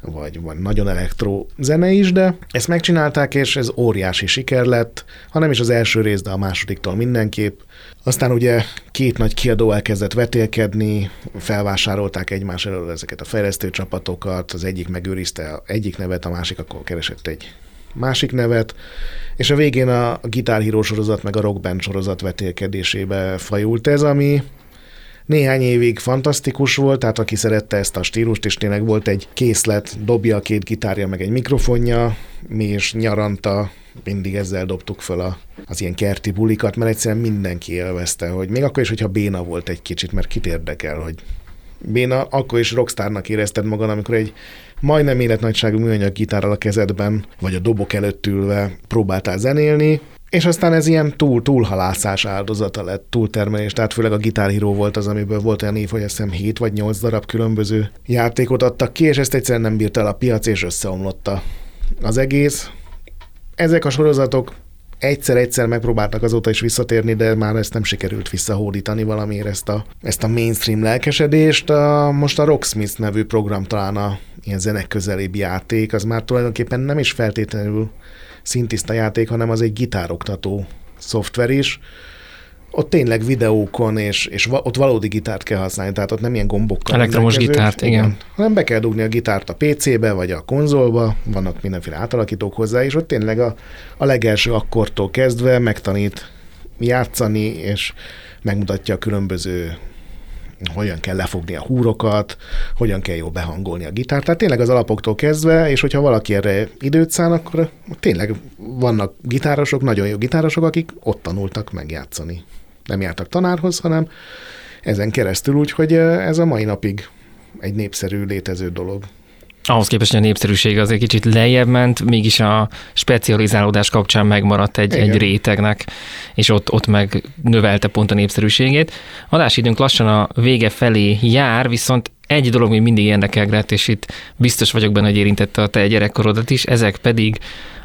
S3: vagy, vagy nagyon elektro zene is, de ezt megcsinálták, és ez óriási siker lett, ha nem is az első rész, de a másodiktól mindenképp. Aztán ugye két nagy kiadó elkezdett vetélkedni, felvásárolták egymás elől ezeket a fejlesztő csapatokat, az egyik megőrizte egyik nevet, a másik akkor keresett egy másik nevet, és a végén a gitárhíró sorozat meg a rockband sorozat vetélkedésébe fajult ez, ami néhány évig fantasztikus volt, tehát aki szerette ezt a stílust, és tényleg volt egy készlet, dobja a két gitárja, meg egy mikrofonja, mi is nyaranta mindig ezzel dobtuk fel a, az ilyen kerti bulikat, mert egyszerűen mindenki élvezte, hogy még akkor is, hogyha béna volt egy kicsit, mert kit érdekel, hogy béna, akkor is rockstárnak érezted magad, amikor egy majdnem életnagyságú műanyag gitárral a kezedben, vagy a dobok előtt ülve próbáltál zenélni, és aztán ez ilyen túl, túlhalászás áldozata lett, túltermelés, tehát főleg a gitárhíró volt az, amiből volt olyan év, hogy azt hiszem 7 vagy 8 darab különböző játékot adtak ki, és ezt egyszerűen nem bírta el a piac, és összeomlott az egész. Ezek a sorozatok egyszer-egyszer megpróbáltak azóta is visszatérni, de már ezt nem sikerült visszahódítani valamiért ezt a, ezt a mainstream lelkesedést. A, most a Rocksmith nevű program talán a ilyen zenek közelébb játék, az már tulajdonképpen nem is feltétlenül szintiszta játék, hanem az egy gitároktató szoftver is. Ott tényleg videókon, és, és ott valódi gitárt kell használni, tehát ott nem ilyen gombokkal.
S2: Elektromos gitárt, igen. igen.
S3: Hanem be kell dugni a gitárt a PC-be, vagy a konzolba, vannak mindenféle átalakítók hozzá, és ott tényleg a, a legelső akkortól kezdve megtanít játszani, és megmutatja a különböző hogyan kell lefogni a húrokat, hogyan kell jó behangolni a gitárt. Tehát tényleg az alapoktól kezdve, és hogyha valaki erre időt szán, akkor tényleg vannak gitárosok, nagyon jó gitárosok, akik ott tanultak megjátszani. Nem jártak tanárhoz, hanem ezen keresztül, úgyhogy ez a mai napig egy népszerű, létező dolog
S2: ahhoz képest, hogy a népszerűség azért kicsit lejjebb ment, mégis a specializálódás kapcsán megmaradt egy, egy rétegnek, és ott, ott meg növelte pont a népszerűségét. Adásidőnk lassan a vége felé jár, viszont egy dolog még mindig érdekelget, és itt biztos vagyok benne, hogy érintette a te gyerekkorodat is, ezek pedig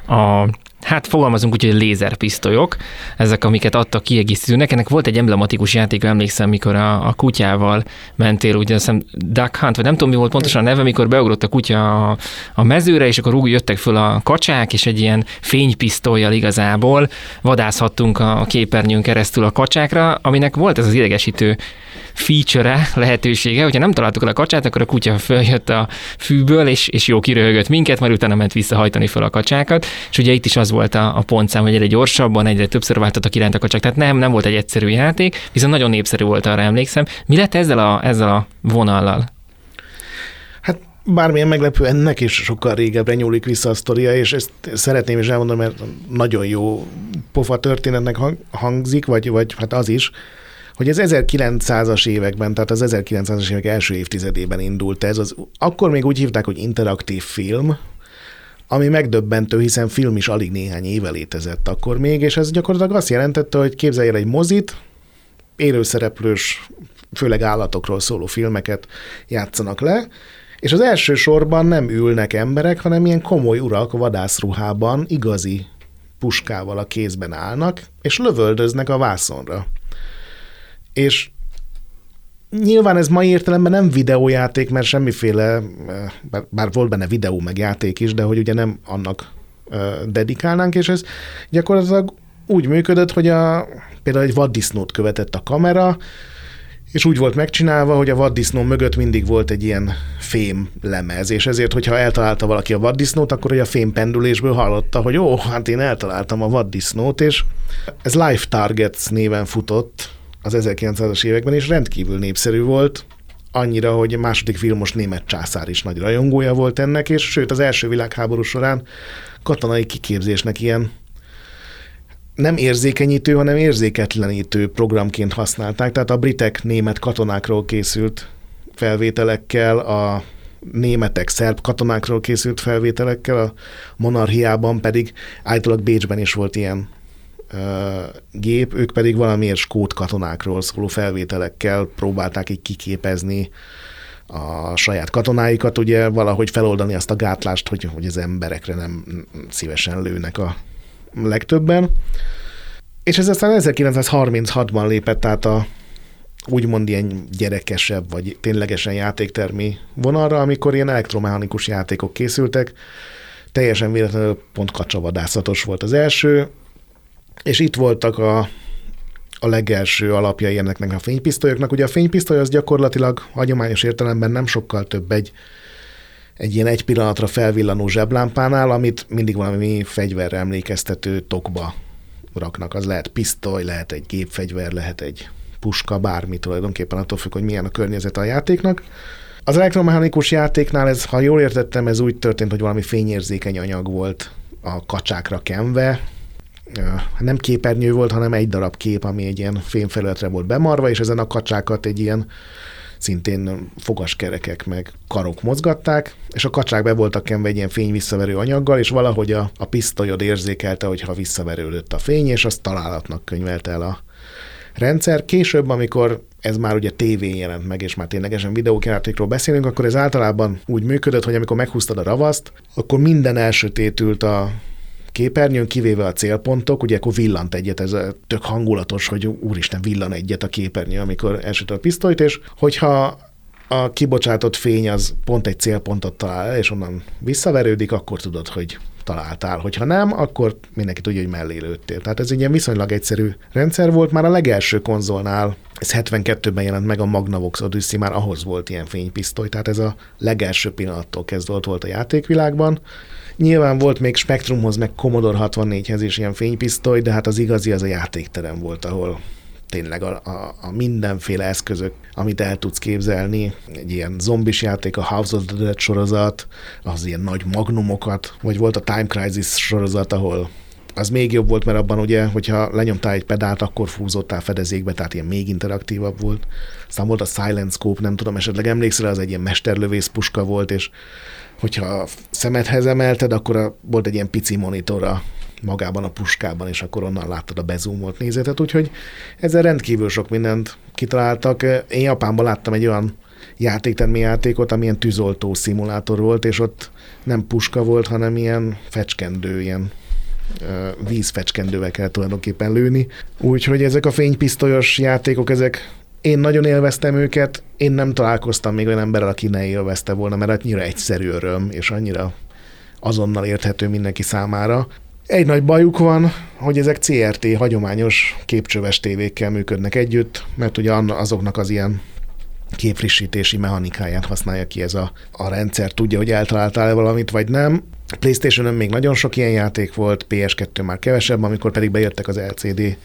S2: a hát fogalmazunk úgy, hogy lézerpisztolyok, ezek, amiket adtak kiegészítőnek. Ennek volt egy emblematikus játék, emlékszem, mikor a, a kutyával mentél, ugye azt hiszem Duck Hunt, vagy nem tudom, mi volt pontosan a neve, mikor beugrott a kutya a, a mezőre, és akkor úgy jöttek föl a kacsák, és egy ilyen fénypisztolyjal igazából vadászhattunk a képernyőn keresztül a kacsákra, aminek volt ez az idegesítő feature lehetősége, hogyha nem találtuk el a kacsát, akkor a kutya följött a fűből, és, és jó kiröhögött minket, majd utána ment visszahajtani fel a kacsákat, és ugye itt is az volt a, a pontszám, hogy egyre gyorsabban, egyre többször váltottak iránt a kacsák, tehát nem, nem volt egy egyszerű játék, viszont nagyon népszerű volt arra emlékszem. Mi lett ezzel a, ezzel a vonallal?
S3: Hát bármilyen meglepő, ennek is sokkal régebbre nyúlik vissza a sztoria, és ezt szeretném is elmondani, mert nagyon jó pofa történetnek hangzik, vagy, vagy hát az is, hogy az 1900-as években, tehát az 1900-as évek első évtizedében indult ez, az, akkor még úgy hívták, hogy interaktív film, ami megdöbbentő, hiszen film is alig néhány éve létezett akkor még, és ez gyakorlatilag azt jelentette, hogy képzelj el egy mozit, élőszereplős, főleg állatokról szóló filmeket játszanak le, és az első sorban nem ülnek emberek, hanem ilyen komoly urak vadászruhában, igazi puskával a kézben állnak, és lövöldöznek a vászonra. És Nyilván ez mai értelemben nem videójáték, mert semmiféle, bár, bár volt benne videó meg játék is, de hogy ugye nem annak dedikálnánk, és ez gyakorlatilag úgy működött, hogy a, például egy vaddisznót követett a kamera, és úgy volt megcsinálva, hogy a vaddisznó mögött mindig volt egy ilyen fém lemez, és ezért, hogyha eltalálta valaki a vaddisznót, akkor hogy a fém pendülésből hallotta, hogy ó, hát én eltaláltam a vaddisznót, és ez Life Targets néven futott, az 1900-as években, és rendkívül népszerű volt, annyira, hogy a második filmos német császár is nagy rajongója volt ennek, és sőt az első világháború során katonai kiképzésnek ilyen nem érzékenyítő, hanem érzéketlenítő programként használták. Tehát a britek német katonákról készült felvételekkel, a németek szerb katonákról készült felvételekkel, a monarchiában pedig állítólag Bécsben is volt ilyen gép, ők pedig valamiért skót katonákról szóló felvételekkel próbálták így kiképezni a saját katonáikat, ugye valahogy feloldani azt a gátlást, hogy, hogy az emberekre nem szívesen lőnek a legtöbben. És ez aztán 1936-ban lépett át a úgymond ilyen gyerekesebb, vagy ténylegesen játéktermi vonalra, amikor ilyen elektromechanikus játékok készültek. Teljesen véletlenül pont kacsavadászatos volt az első, és itt voltak a, a legelső alapjai ennek a fénypisztolyoknak. Ugye a fénypisztoly az gyakorlatilag hagyományos értelemben nem sokkal több egy, egy ilyen egy pillanatra felvillanó zseblámpánál, amit mindig valami fegyverre emlékeztető tokba raknak. Az lehet pisztoly, lehet egy gépfegyver, lehet egy puska, bármi tulajdonképpen attól függ, hogy milyen a környezet a játéknak. Az elektromechanikus játéknál ez, ha jól értettem, ez úgy történt, hogy valami fényérzékeny anyag volt a kacsákra kenve, nem képernyő volt, hanem egy darab kép, ami egy ilyen fémfelületre volt bemarva, és ezen a kacsákat egy ilyen szintén fogaskerekek meg karok mozgatták, és a kacsák be voltak kenve egy ilyen fény visszaverő anyaggal, és valahogy a, a pisztolyod érzékelte, hogyha visszaverődött a fény, és azt találatnak könyvelte el a rendszer. Később, amikor ez már ugye tévén jelent meg, és már ténylegesen videójátékról beszélünk, akkor ez általában úgy működött, hogy amikor meghúztad a ravaszt, akkor minden elsötétült a képernyőn, kivéve a célpontok, ugye akkor villant egyet, ez tök hangulatos, hogy úristen villan egyet a képernyő, amikor elsüt a pisztolyt, és hogyha a kibocsátott fény az pont egy célpontot talál és onnan visszaverődik, akkor tudod, hogy találtál. Hogyha nem, akkor mindenki tudja, hogy mellé lőttél. Tehát ez egy ilyen viszonylag egyszerű rendszer volt. Már a legelső konzolnál, ez 72-ben jelent meg a Magnavox Odyssey, már ahhoz volt ilyen fénypisztoly, tehát ez a legelső pillanattól kezdve volt a játékvilágban. Nyilván volt még Spectrumhoz, meg Commodore 64-hez is ilyen fénypisztoly, de hát az igazi az a játékterem volt, ahol tényleg a, a, a mindenféle eszközök, amit el tudsz képzelni, egy ilyen zombis játék, a House of the Dead sorozat, az ilyen nagy magnumokat, vagy volt a Time Crisis sorozat, ahol az még jobb volt, mert abban ugye, hogyha lenyomtál egy pedált, akkor fúzottál fedezékbe, tehát ilyen még interaktívabb volt. Aztán volt a Silent Scope, nem tudom, esetleg emlékszel, az egy ilyen mesterlövész puska volt, és hogyha szemedhez emelted, akkor a, volt egy ilyen pici monitora magában a puskában, és akkor onnan láttad a bezoomolt nézetet, úgyhogy ezzel rendkívül sok mindent kitaláltak. Én Japánban láttam egy olyan játéktermi játékot, amilyen tűzoltó szimulátor volt, és ott nem puska volt, hanem ilyen fecskendő, ilyen vízfecskendővel kell tulajdonképpen lőni. Úgyhogy ezek a fénypisztolyos játékok, ezek én nagyon élveztem őket, én nem találkoztam még olyan emberrel, aki ne élvezte volna, mert annyira egyszerű öröm, és annyira azonnal érthető mindenki számára. Egy nagy bajuk van, hogy ezek CRT hagyományos képcsöves tévékkel működnek együtt, mert ugye azoknak az ilyen képfrissítési mechanikáját használja ki ez a, a rendszer, tudja, hogy eltaláltál-e valamit, vagy nem. playstation még nagyon sok ilyen játék volt, PS2 már kevesebb, amikor pedig bejöttek az LCD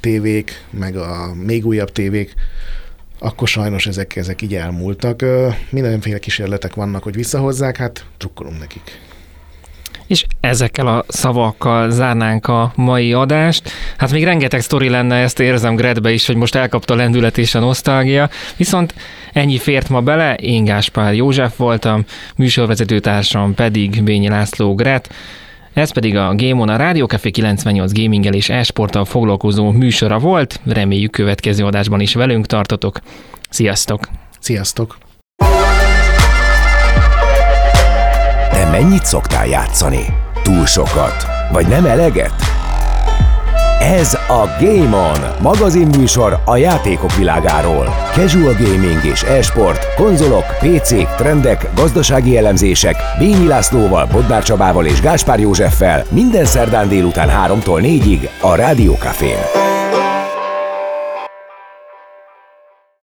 S3: tévék, meg a még újabb tévék, akkor sajnos ezek, ezek így elmúltak. Mindenféle kísérletek vannak, hogy visszahozzák, hát trukkolunk nekik.
S2: És ezekkel a szavakkal zárnánk a mai adást. Hát még rengeteg sztori lenne, ezt érzem Gredbe is, hogy most elkapta a lendület és a nosztalgia. Viszont ennyi fért ma bele, én Gáspár József voltam, műsorvezetőtársam pedig Bényi László Gret. Ez pedig a Game On, a Rádió Café 98 gaminggel és esporttal foglalkozó műsora volt. Reméljük következő adásban is velünk tartotok. Sziasztok!
S3: Sziasztok!
S1: Te mennyit szoktál játszani? Túl sokat? Vagy nem eleget? Ez a Game On, magazinműsor a játékok világáról. Casual gaming és e-sport, konzolok, PC-k, trendek, gazdasági elemzések, Bényi Lászlóval, Bodnár Csabával és Gáspár Józseffel minden szerdán délután 3-tól 4-ig a Rádió Cafén.